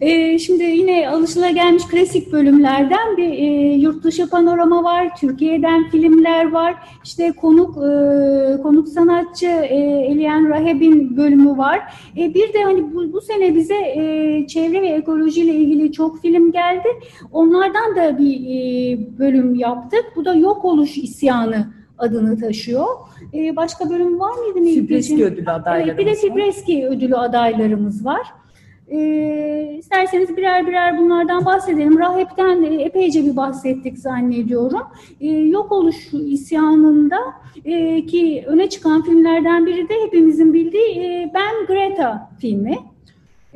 Ee, şimdi yine alışılagelmiş klasik bölümlerden bir e, yurt dışı panorama var, Türkiye'den filmler var, işte konuk e, konuk sanatçı e, Elian Raheb'in bölümü var. E, bir de hani bu, bu sene bize e, çevre ve ekolojiyle ilgili çok film geldi. Onlardan da bir e, bölüm yaptık. Bu da Yok Oluş İsyanı adını taşıyor. E, başka bölüm var mıydı? Fibreski ödülü adaylarımız Evet, bir de. Fibreski ödülü adaylarımız var. Ee, isterseniz birer birer bunlardan bahsedelim. Rahep'ten e, epeyce bir bahsettik zannediyorum. Ee, yok oluş isyanında e, ki öne çıkan filmlerden biri de hepimizin bildiği e, Ben Greta filmi.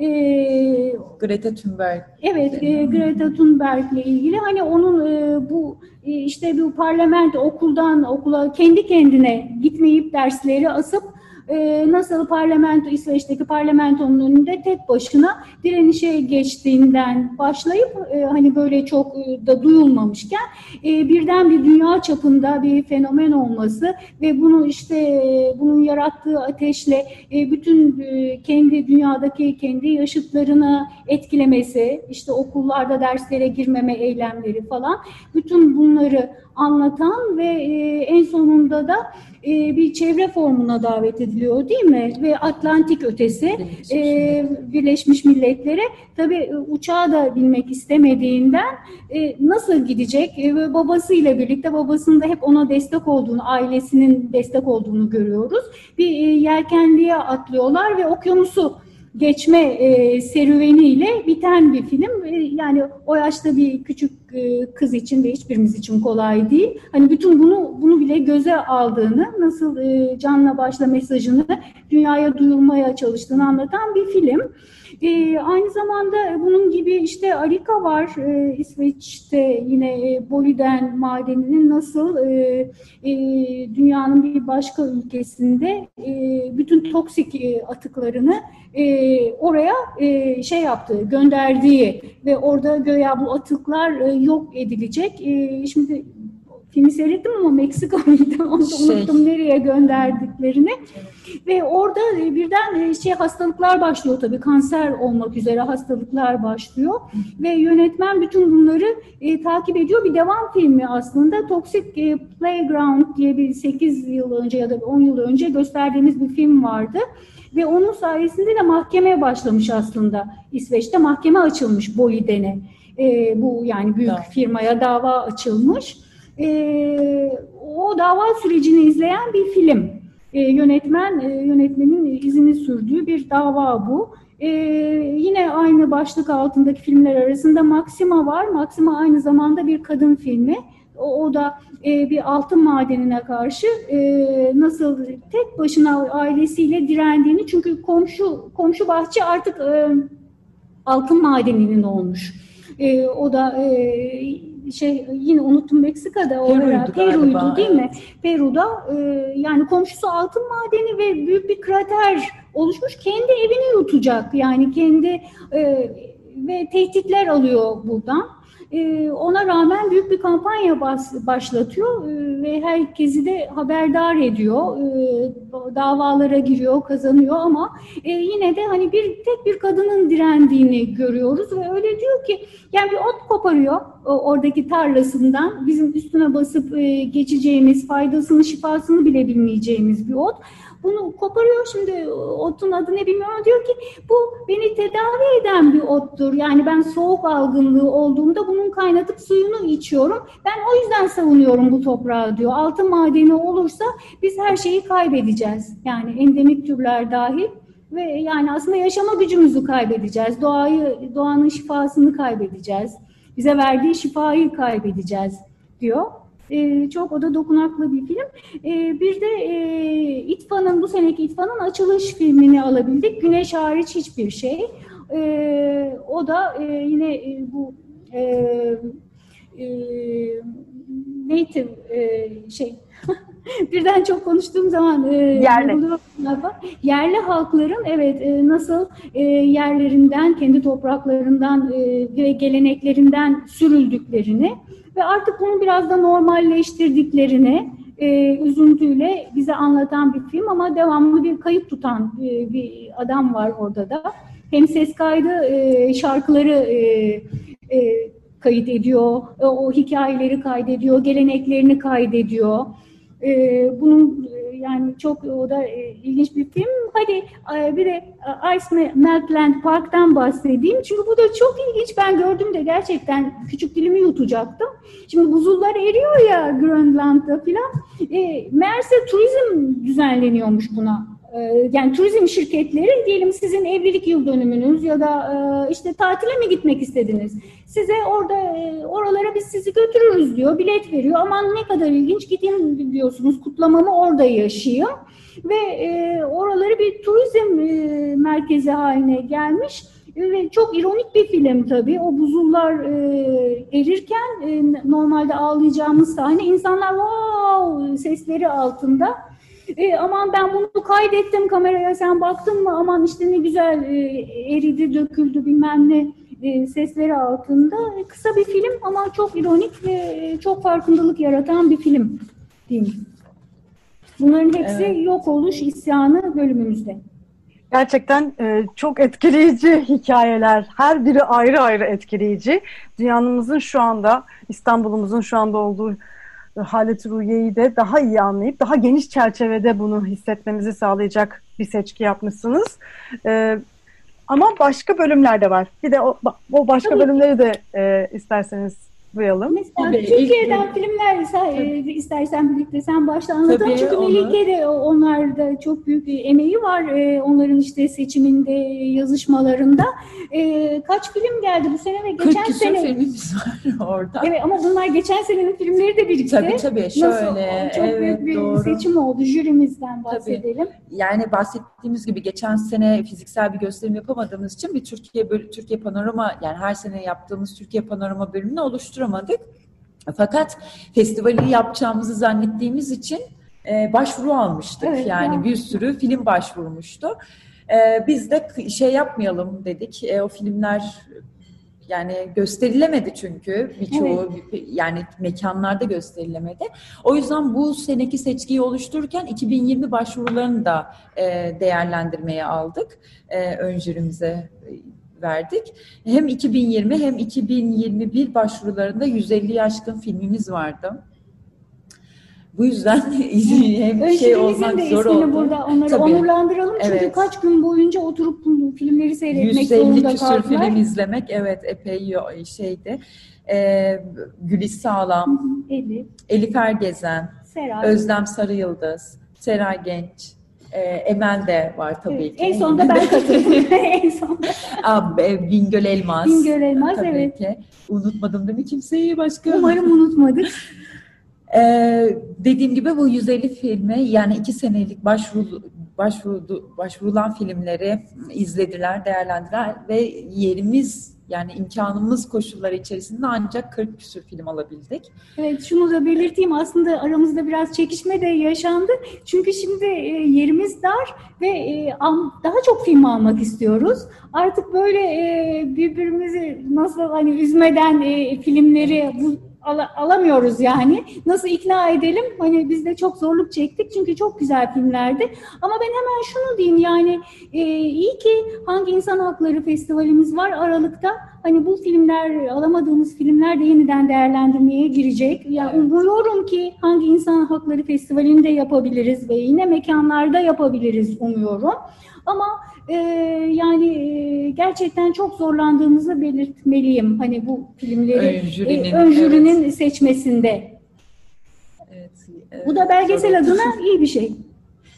Ee, Greta Thunberg. Evet, e, Greta Thunberg ile ilgili hani onun e, bu e, işte bu parlamento okuldan okula kendi kendine gitmeyip dersleri asıp e, nasıl parlamento İsveç'teki parlamentonun önünde tek başına direnişe geçtiğinden başlayıp e, hani böyle çok e, da duyulmamışken e, birden bir dünya çapında bir fenomen olması ve bunu işte bunun yarattığı ateşle bütün kendi dünyadaki kendi yaşıtlarına etkilemesi, işte okullarda derslere girmeme eylemleri falan bütün bunları anlatan ve en sonunda da e, bir çevre formuna davet ediliyor değil mi? Ve Atlantik ötesi Birleşmiş, e, Birleşmiş Milletler'e tabii e, uçağa da binmek istemediğinden e, nasıl gidecek e, babasıyla birlikte babasının da hep ona destek olduğunu, ailesinin destek olduğunu görüyoruz. Bir e, yelkenliğe atlıyorlar ve okyanusu geçme e, serüveniyle biten bir film. E, yani o yaşta bir küçük e, kız için ve hiçbirimiz için kolay değil. Hani bütün bunu bunu bile göze aldığını, nasıl e, canla başla mesajını dünyaya duyurmaya çalıştığını anlatan bir film. E, aynı zamanda bunun gibi işte Arika var, e, İsveç'te yine e, Boliden madeninin nasıl e, e, dünyanın bir başka ülkesinde e, bütün toksik e, atıklarını e, oraya e, şey yaptı, gönderdiği ve orada göya bu atıklar e, yok edilecek. E, şimdi filmi seyrettim ama Meksika mıydı? <laughs> Onu şey. unuttum nereye gönderdiklerini. Ve orada e, birden e, şey hastalıklar başlıyor tabii. Kanser olmak üzere hastalıklar başlıyor. Ve yönetmen bütün bunları e, takip ediyor. Bir devam filmi aslında. Toxic e, Playground diye bir 8 yıl önce ya da 10 yıl önce gösterdiğimiz bir film vardı. Ve onun sayesinde de mahkemeye başlamış aslında İsveç'te. Mahkeme açılmış Boliden'e. E, bu yani büyük evet. firmaya dava açılmış. E, o dava sürecini izleyen bir film. E, yönetmen e, yönetmenin izini sürdüğü bir dava bu. Ee, yine aynı başlık altındaki filmler arasında Maxima var. Maxima aynı zamanda bir kadın filmi. O, o da e, bir altın madenine karşı e, nasıl tek başına ailesiyle direndiğini çünkü komşu komşu bahçe artık e, altın madeninin olmuş. E, o da e, şey yine unuttum Meksika'da Peru'ydu, Peru'ydu değil mi? Peru'da e, yani komşusu altın madeni ve büyük bir krater oluşmuş. Kendi evini yutacak yani kendi e, ve tehditler alıyor buradan. Ee, ona rağmen büyük bir kampanya başlatıyor e, ve herkesi de haberdar ediyor. Ee, davalara giriyor, kazanıyor ama e, yine de hani bir tek bir kadının direndiğini görüyoruz ve öyle diyor ki yani bir ot koparıyor oradaki tarlasından bizim üstüne basıp e, geçeceğimiz, faydasını, şifasını bile bilmeyeceğimiz bir ot. Bunu koparıyor şimdi otun adı ne bilmiyorum diyor ki bu beni tedavi eden bir ottur. Yani ben soğuk algınlığı olduğunda bunun kaynatıp suyunu içiyorum. Ben o yüzden savunuyorum bu toprağı diyor. Altın madeni olursa biz her şeyi kaybedeceğiz. Yani endemik türler dahil ve yani aslında yaşama gücümüzü kaybedeceğiz. Doğayı, doğanın şifasını kaybedeceğiz. Bize verdiği şifayı kaybedeceğiz diyor. E, çok o da dokunaklı bir film. E, bir de e, İTFA'nın bu seneki İTFA'nın açılış filmini alabildik. Güneş hariç hiçbir şey. E, o da e, yine e, bu e, e, native e, şey <laughs> <laughs> birden çok konuştuğum zaman e, yerli. yerli halkların evet e, nasıl e, yerlerinden kendi topraklarından e, ve geleneklerinden sürüldüklerini ve artık bunu biraz da normalleştirdiklerini e, üzüntüyle bize anlatan bir film ama devamlı bir kayıt tutan e, bir adam var orada da. Hem ses kaydı, e, şarkıları e, e, kayıt ediyor, o hikayeleri kaydediyor, geleneklerini kaydediyor. E, bunun e, yani çok o da e, ilginç bir film. Hadi e, bir de e, Ice Meltland Park'tan bahsedeyim. Çünkü bu da çok ilginç. Ben gördüğümde gerçekten küçük dilimi yutacaktım. Şimdi buzullar eriyor ya Grönland'da filan. E, meğerse turizm düzenleniyormuş buna yani turizm şirketleri diyelim sizin evlilik yıl dönümünüz ya da e, işte tatile mi gitmek istediniz? Size orada e, oralara biz sizi götürürüz diyor, bilet veriyor. Aman ne kadar ilginç gideyim diyorsunuz, kutlamamı orada yaşayayım. Ve e, oraları bir turizm merkezi haline gelmiş. Ve çok ironik bir film tabii. O buzullar erirken normalde ağlayacağımız sahne insanlar wow sesleri altında e, aman ben bunu kaydettim kameraya sen baktın mı? Aman işte ne güzel e, eridi, döküldü bilmem ne e, sesleri altında. E, kısa bir film ama çok ironik ve e, çok farkındalık yaratan bir film diyeyim. Bunların hepsi evet. yok oluş isyanı bölümümüzde. Gerçekten e, çok etkileyici hikayeler. Her biri ayrı ayrı etkileyici. Dünyanımızın şu anda, İstanbul'umuzun şu anda olduğu halet ruhiyeyi de daha iyi anlayıp daha geniş çerçevede bunu hissetmemizi sağlayacak bir seçki yapmışsınız. E, ama başka bölümler de var. Bir de o, o başka Tabii. bölümleri de e, isterseniz duyalım. Mesela Tabii, Türkiye'den ilk- filmler e, istersen birlikte sen başta anlatın. Tabii, Çünkü olur. Melike'de onlarda çok büyük bir emeği var. E, onların işte seçiminde, yazışmalarında. E, kaç film geldi bu sene ve 40 geçen küsur sene. filmimiz var <laughs> orada. Evet ama bunlar geçen senenin filmleri de birlikte. Tabii tabii şöyle. Nasıl? Çok evet, büyük bir doğru. seçim oldu. Jürimizden bahsedelim. Yani bahsettiğimiz gibi geçen sene fiziksel bir gösterim yapamadığımız için bir Türkiye böl- Türkiye panorama yani her sene yaptığımız Türkiye panorama bölümünü oluşturamadık. Fakat festivali yapacağımızı zannettiğimiz için e, başvuru almıştık. Evet, yani ya. bir sürü film başvurmuştu. E, biz de şey yapmayalım dedik. E, o filmler yani gösterilemedi çünkü birçoğu yani mekanlarda gösterilemedi. O yüzden bu seneki seçkiyi oluştururken 2020 başvurularını da e, değerlendirmeye aldık. E, ön jürimize verdik. Hem 2020 hem 2021 başvurularında 150 aşkın filmimiz vardı. Bu yüzden <laughs> hem Ön şey olmak zor oldu. burada onları Tabii. onurlandıralım. Çünkü Evet. kaç gün boyunca oturup filmleri seyretmek 150 zorunda kaldılar. film izlemek evet epey şeydi. Ee, Gülis Sağlam, Elif, Elif Ergezen, Seray. Özlem Sarı Yıldız, Seray Genç, e, Emel de var tabii Evet, ki. En sonunda ben katıldım. <laughs> en sonunda Aa, e, Bingöl Elmas. Bingöl Elmas, tabii evet. ki. Unutmadım değil mi kimseyi başka? Umarım unutmadık. <laughs> Ee, dediğim gibi bu 150 filmi yani iki senelik başvuru, başvuru, başvurulan filmleri izlediler, değerlendiler ve yerimiz yani imkanımız koşulları içerisinde ancak 40 küsur film alabildik. Evet şunu da belirteyim aslında aramızda biraz çekişme de yaşandı. Çünkü şimdi e, yerimiz dar ve e, daha çok film almak istiyoruz. Artık böyle e, birbirimizi nasıl hani üzmeden filmleri bu ala- alamıyoruz yani. Nasıl ikna edelim? Hani biz de çok zorluk çektik çünkü çok güzel filmlerdi. Ama ben hemen şunu diyeyim yani e, iyi ki Hangi İnsan Hakları Festivalimiz var Aralık'ta. Hani bu filmler, alamadığımız filmler de yeniden değerlendirmeye girecek. Yani umuyorum ki Hangi İnsan Hakları Festivali'ni de yapabiliriz ve yine mekanlarda yapabiliriz umuyorum. Ama e, yani e, gerçekten çok zorlandığımızı belirtmeliyim. Hani bu filmleri Ön jürinin, e, ön jürinin seçmesinde. Evet, Bu da belgesel adına iyi bir şey.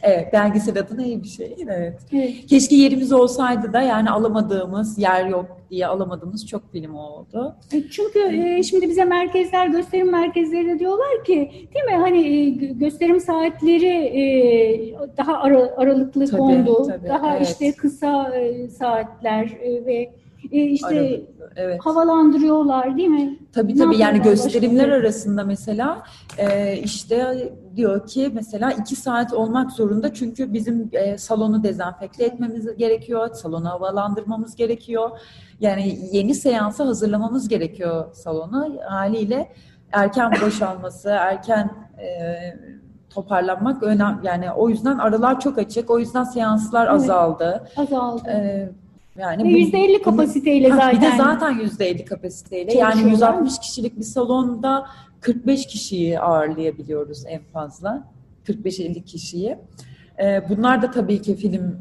Evet, belgesel adına iyi bir şey. Evet. Evet. Keşke yerimiz olsaydı da yani alamadığımız, yer yok diye alamadığımız çok film oldu. E, Çünkü e, şimdi bize merkezler, gösterim merkezleri de diyorlar ki değil mi hani e, gö- gösterim saatleri e, daha ara- aralıklı Tabii, kondu. tabii, daha evet. işte kısa saatler ve e, işte evet. havalandırıyorlar değil mi? Tabii tabii yani gösterimler başka? arasında mesela e, işte diyor ki mesela iki saat olmak zorunda çünkü bizim e, salonu dezenfekte etmemiz gerekiyor, salonu havalandırmamız gerekiyor. Yani yeni seansa hazırlamamız gerekiyor salonu. Haliyle erken boşalması, erken e, toparlanmak önemli. Yani o yüzden aralar çok açık. O yüzden seanslar Evet. azaldı. Azaldı. E, yani Ve bu- %50 bunu- kapasiteyle Ha, zaten. Bir de zaten %50 kapasiteyle. Yani Çalışıyorlar. 160 kişilik bir salonda 45 kişiyi ağırlayabiliyoruz en fazla. 45-50 kişiyi. Ee, bunlar da tabii ki film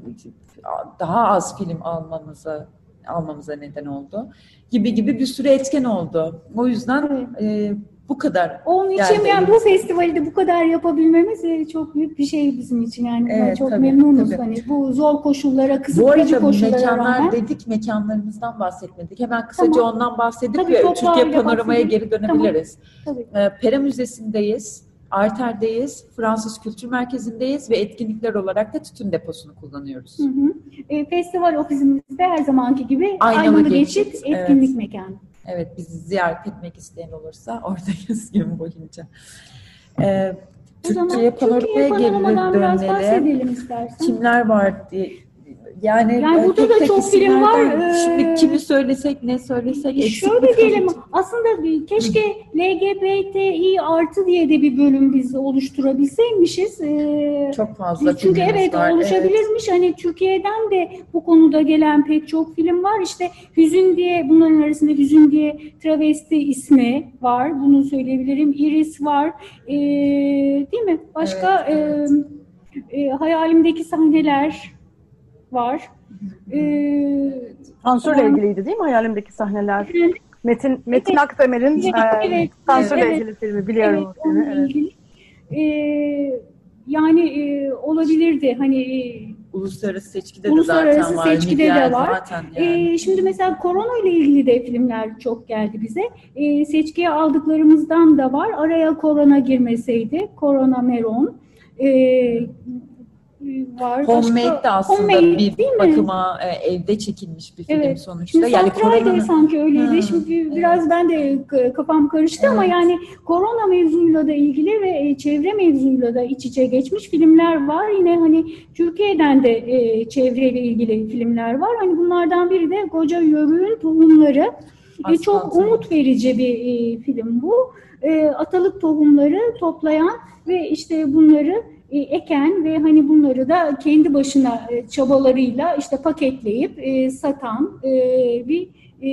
daha az film almamıza almamıza neden oldu. Gibi gibi bir sürü etken oldu. O yüzden e, bu kadar. Onun için yani bu festivali de bu kadar yapabilmemiz e, çok büyük bir şey bizim için. Yani Evet, çok tabii, memnunuz. tabii. Hani bu zor koşullara, Bu kısıtlayıcı arada koşullara mekanlar rağmen. dedik, mekanlarımızdan bahsetmedik. Hemen kısaca Tamam. ondan bahsedip Tabii, çok Türkiye panoramaya bahsedelim. geri dönebiliriz. Tabii. Ee, Pera Müzesi'ndeyiz, Arter'deyiz, Fransız Kültür Merkezi'ndeyiz ve etkinlikler olarak da tütün deposunu kullanıyoruz. Hı hı. E, festival ofisimizde her zamanki gibi Aynalı aynalı, geçit, geçit, evet. etkinlik mekanı. Evet, bizi ziyaret etmek isteyen olursa oradayız gün boyunca. Ee, Türkiye panoramaya Türkiye geri panoramadan biraz bahsedelim istersen. Kimler var diye yani, Yani e, burada da çok film var. Şimdi Ee, kimi söylesek ne söylesek eksik Şöyle diyelim kalacak? aslında keşke LGBTİ artı diye de bir bölüm biz oluşturabilseymişiz. Ee, Çok fazla Çünkü evet var. oluşabilirmiş. Hani Türkiye'den de bu konuda gelen pek çok film var. İşte Hüzün diye bunların arasında Hüzün diye travesti ismi var. Bunu söyleyebilirim. Iris var. Ee, değil mi? Başka Evet, e, e, hayalimdeki sahneler var. Ee, Sansürle Tamam. ilgiliydi değil mi hayalimdeki sahneler? Evet. Metin Metin Evet. Akdemir'in Evet, e, sansürle evet. ilgili filmi biliyorum. Evet, onunla evet. ilgili. Ee, yani e, olabilirdi. Hani e, Uluslararası seçkide de Uluslararası zaten var. seçkide de var. Zaten yani. Ee, şimdi mesela korona ile ilgili de filmler çok geldi bize. Ee, seçkiye aldıklarımızdan da var. Araya korona girmeseydi. Korona Meron. Ee, var. Homemade Başka- de aslında Homemade, bir değil mi? bakıma e, evde çekilmiş bir film Evet. sonuçta. Şimdi yani koronanın sanki öyleydi. Ha, Şimdi biraz ben de k- kafam karıştı ama Evet. yani korona mevzuyla da ilgili ve e, çevre mevzuyla da iç içe geçmiş filmler var. Yine hani Türkiye'den de e, çevreyle ilgili filmler var. Hani bunlardan biri de Koca Yörük'ün Tohumları. E, çok umut verici bir e, film bu. E, atalık tohumları toplayan ve işte bunları e, eken ve hani bunları da kendi başına e, çabalarıyla işte paketleyip e, satan e, bir e,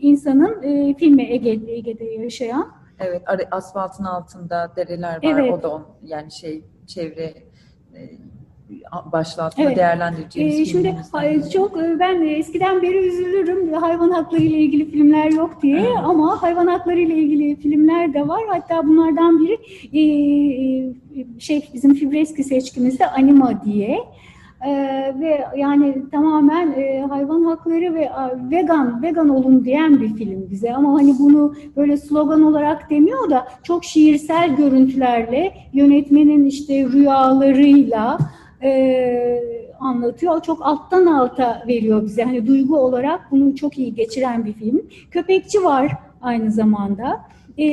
insanın e, filmi Ege, Ege'de yaşayan. Evet, asfaltın altında dereler var. Evet. O da on, yani şey çevre e, başlığı altında Evet. değerlendireceğimiz E, şimdi çok e, ben eskiden beri üzülürüm hayvan hakları ile ilgili filmler yok diye ama hayvan hakları ile ilgili filmler de var. Hatta bunlardan biri e, e, şey bizim Fibreski seçkimizde Anima diye. E, ve yani tamamen e, hayvan hakları ve a, vegan vegan olun diyen bir film bize ama hani bunu böyle slogan olarak demiyor da çok şiirsel görüntülerle yönetmenin işte rüyalarıyla e, anlatıyor. Çok alttan alta veriyor bize. Hani duygu olarak bunu çok iyi geçiren bir film. Köpekçi var aynı zamanda. E,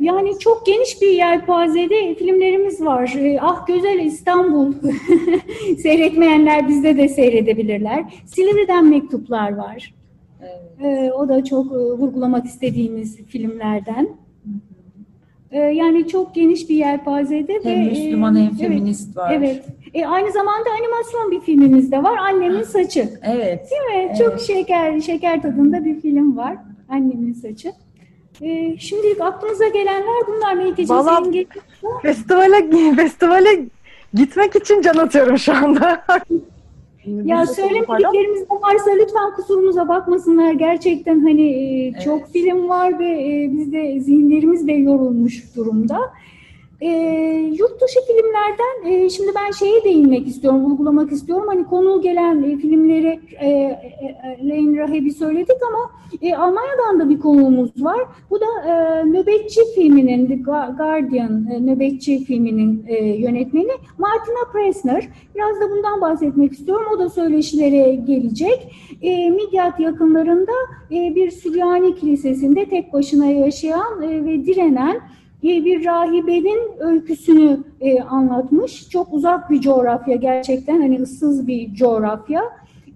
yani çok geniş bir yelpazede filmlerimiz var. E, ah Güzel İstanbul. <laughs> Seyretmeyenler bizde de seyredebilirler. Silivri'den mektuplar var. Evet. E, o da çok e, vurgulamak istediğimiz filmlerden. E, yani çok geniş bir yelpazede ve Hem e, Müslüman hem evet, feminist var. Evet. E, aynı zamanda animasyon bir filmimiz de var. Annemin Saçı. Evet. Değil mi? Çok şeker şeker tadında bir film var. Annemin Saçı. E, şimdilik aklınıza gelenler bunlar. Melike'ciğim gel- Festivale, festivale gitmek için can atıyorum şu anda. <laughs> Ya söylemediklerimiz de varsa lütfen kusurumuza bakmasınlar. Gerçekten hani e, çok film var ve e, biz de zihinlerimiz de yorulmuş durumda. E, yurt dışı filmlerden e, şimdi ben şeye değinmek istiyorum, vurgulamak istiyorum. Hani konu gelen e, filmleri e, e, Lane Raheb'i söyledik ama e, Almanya'dan da bir konuğumuz var. Bu da e, Nöbetçi filminin, The Gu- Guardian e, Nöbetçi filminin e, yönetmeni Martina Pressner. Biraz da bundan bahsetmek istiyorum. O da söyleşilere gelecek. E, Midyat yakınlarında e, bir Süryani kilisesinde tek başına yaşayan e, ve direnen e, bir rahibenin öyküsünü e, anlatmış. Çok uzak bir coğrafya gerçekten hani ıssız bir coğrafya.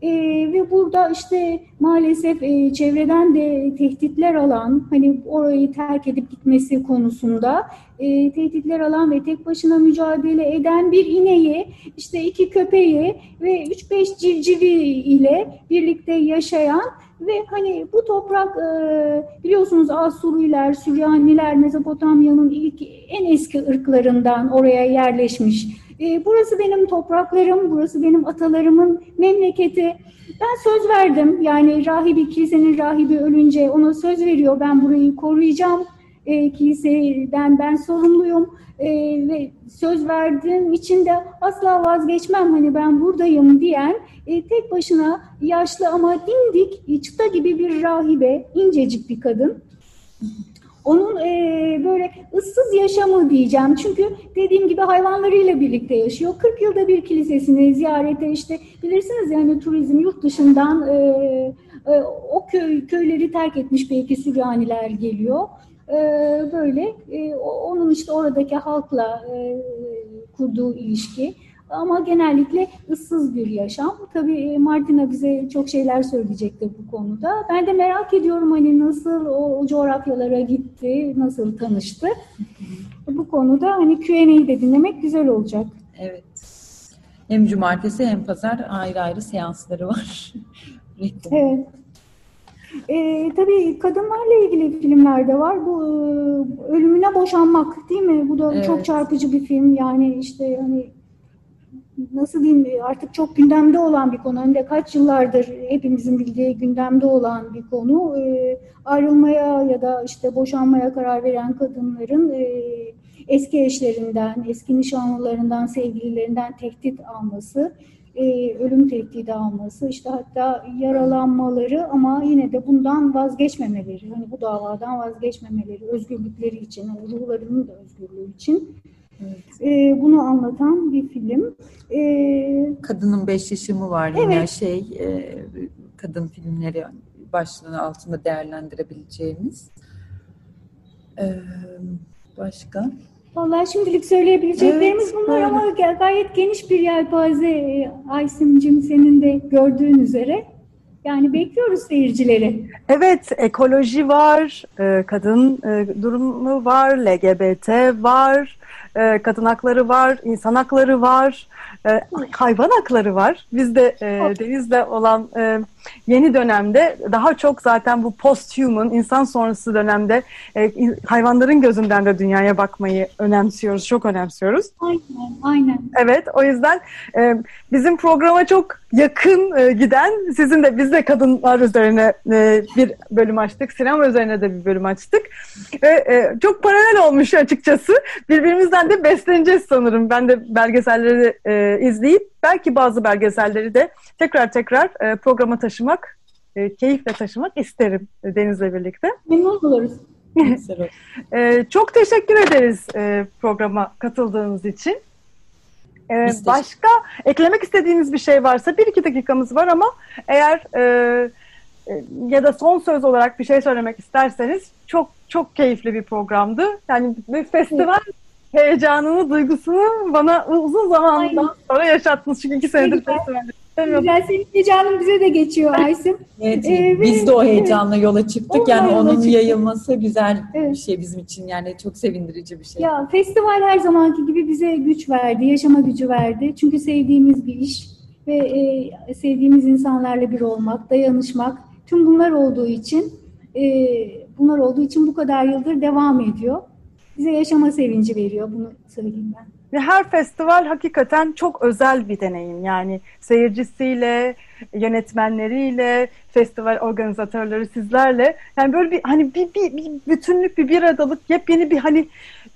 E, ve burada işte maalesef e, çevreden de tehditler alan, hani orayı terk edip gitmesi konusunda e, tehditler alan ve tek başına mücadele eden bir ineği, işte iki köpeği ve 3-5 civcivi ile birlikte yaşayan ve hani bu toprak e, biliyorsunuz Asuriler, Süryaniler Mezopotamya'nın ilk en eski ırklarından oraya yerleşmiş. E, burası benim topraklarım, burası benim atalarımın memleketi. Ben söz verdim yani rahibi, kilisenin rahibi ölünce ona söz veriyor ben burayı koruyacağım. E, kiliseden ben sorumluyum E, ve söz verdiğim için de asla vazgeçmem hani ben buradayım diyen e, tek başına yaşlı ama dimdik çıta gibi bir rahibe incecik bir kadın. Onun e, böyle ıssız yaşamı diyeceğim. Çünkü dediğim gibi hayvanlarıyla birlikte yaşıyor. 40 yılda bir kilisesini ziyarete işte bilirsiniz yani turizm yurt dışından e, e, o köy köyleri terk etmiş belki Süryaniler geliyor. E, böyle e, onun işte oradaki halkla e, kurduğu ilişki. Ama genellikle ıssız bir yaşam. Tabii e, Martina bize çok şeyler söyleyecektir bu konuda. Ben de merak ediyorum hani nasıl o, o coğrafyalara gitti, nasıl tanıştı. bu konuda hani Q&A'yı de dinlemek güzel olacak. Evet. Hem cumartesi hem pazar ayrı ayrı seansları var. <laughs> evet. E, tabii kadınlarla ilgili filmler de var. Bu e, ölümüne boşanmak değil mi? Bu da evet. çok çarpıcı bir film. Yani işte hani nasıl diyeyim artık çok gündemde olan bir konu. Hem de kaç yıllardır hepimizin bildiği gündemde olan bir konu. E, ayrılmaya ya da işte boşanmaya karar veren kadınların e, eski eşlerinden, eski nişanlılarından, sevgililerinden tehdit alması e, ölüm tehdidi alması, işte hatta yaralanmaları ama yine de bundan vazgeçmemeleri, hani bu davadan vazgeçmemeleri, özgürlükleri için, hani ruhlarının da özgürlüğü için evet. e, bunu anlatan bir film. E, Kadının beş yaşamı var yine evet. şey, e, kadın filmleri başlığı altında değerlendirebileceğimiz. E, başka? Vallahi şimdilik söyleyebileceklerimiz evet, bunlar öyle. ama gayet geniş bir yelpaze e, Aysim'cim senin de gördüğün üzere. Yani bekliyoruz seyircileri. Evet, ekoloji var, e, kadın e, durumu var, LGBT var, kadın hakları var, insan hakları var, hayvan hakları var. Biz de Deniz'le olan yeni dönemde daha çok zaten bu post-human, insan sonrası dönemde e, hayvanların gözünden de dünyaya bakmayı önemsiyoruz, çok önemsiyoruz. Aynen, aynen. Evet, o yüzden e, bizim programa çok yakın e, giden, sizin de biz de kadınlar üzerine e, bir bölüm açtık, sinema üzerine de bir bölüm açtık. Ve e, çok paralel olmuş açıkçası. Birbirimizden de besleneceğiz sanırım. Ben de belgeselleri e, izleyip belki bazı belgeselleri de tekrar tekrar e, programa taşımak, e, keyifle taşımak isterim Deniz'le birlikte. Memnun oluruz. <laughs> e, çok teşekkür ederiz e, programa katıldığınız için. E, başka eklemek istediğiniz bir şey varsa bir iki dakikamız var ama eğer e, e, ya da son söz olarak bir şey söylemek isterseniz çok çok keyifli bir programdı. Yani bir festival heyecanını, duygusunu bana uzun zamandan sonra yaşattınız. Çünkü iki senedir festivalde. Güzel, senin heyecanın bize de geçiyor Aysim. Evet, ee, biz de o heyecanla yola çıktık. Yani onun çıktık. yayılması güzel evet. bir şey bizim için. Yani çok sevindirici bir şey. Ya festival her zamanki gibi bize güç verdi, yaşama gücü verdi. Çünkü sevdiğimiz bir iş ve e, sevdiğimiz insanlarla bir olmak, dayanışmak, tüm bunlar olduğu için e, bunlar olduğu için bu kadar yıldır devam ediyor bize yaşama sevinci veriyor bunu söyleyeyim ben. Ve her festival hakikaten çok özel bir deneyim. Yani seyircisiyle, yönetmenleriyle, festival organizatörleri sizlerle. Yani böyle bir hani bir, bir, bir bütünlük, bir bir adalık, yepyeni bir hani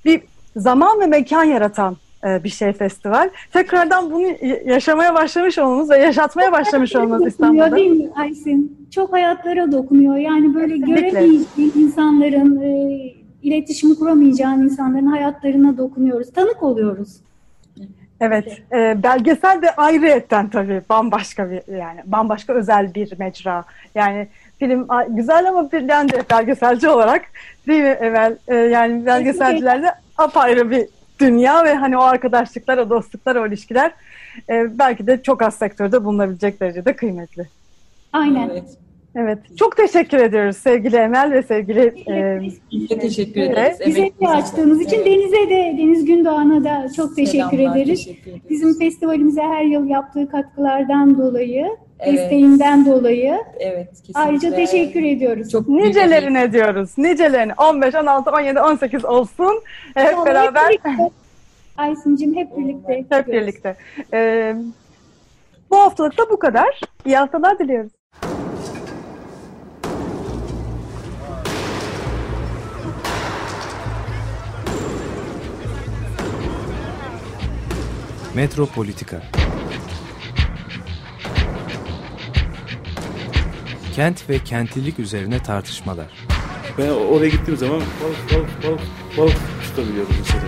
bir zaman ve mekan yaratan e, bir şey festival. Tekrardan bunu yaşamaya başlamış olmamız ve yaşatmaya başlamış olmamız İstanbul'da. Değil mi Aysin? Çok hayatlara dokunuyor. Yani böyle göremeyeceğin insanların e, iletişimi kuramayacağın insanların hayatlarına dokunuyoruz, tanık oluyoruz. Evet, e, belgesel de ayrıyetten tabii bambaşka bir yani bambaşka özel bir mecra. Yani film güzel ama bir ben de belgeselci olarak değil mi Emel? E, yani belgesellerde apayrı bir dünya ve hani o arkadaşlıklar, o dostluklar, o ilişkiler e, belki de çok az sektörde bulunabilecek derecede kıymetli. Aynen. Evet. Evet. Çok teşekkür ediyoruz sevgili Emel ve sevgili Biz e, teşekkür ederiz. Bize de açtığınız için evet. Deniz'e de Deniz Gündoğan'a da çok teşekkür Selamlar, ederiz. Teşekkür ederiz. Bizim festivalimize her yıl yaptığı katkılardan dolayı, evet. desteğinden dolayı evet, kesinlikle. ayrıca teşekkür ediyoruz. Çok Nicelerine diyoruz. Nicelerine 15, 16, 17, 18 olsun. Hep Sonra beraber. Hep Aysin'cim hep birlikte. Hep birlikte. Ee, bu haftalık da bu kadar. İyi haftalar diliyoruz. Metropolitika Kent ve kentlilik üzerine tartışmalar. Ben oraya gittiğim zaman balık balık balık balık tutabiliyorum mesela.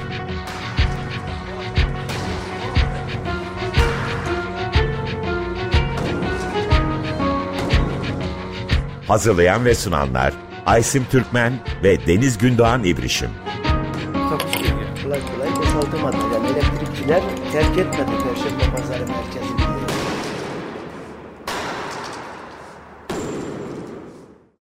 Hazırlayan ve sunanlar Aysim Türkmen ve Deniz Gündoğan İbrişim. Kolay kolay boşaltamadı. Yani elektrikçiler terk etmedi Perşembe Pazarı merkezini.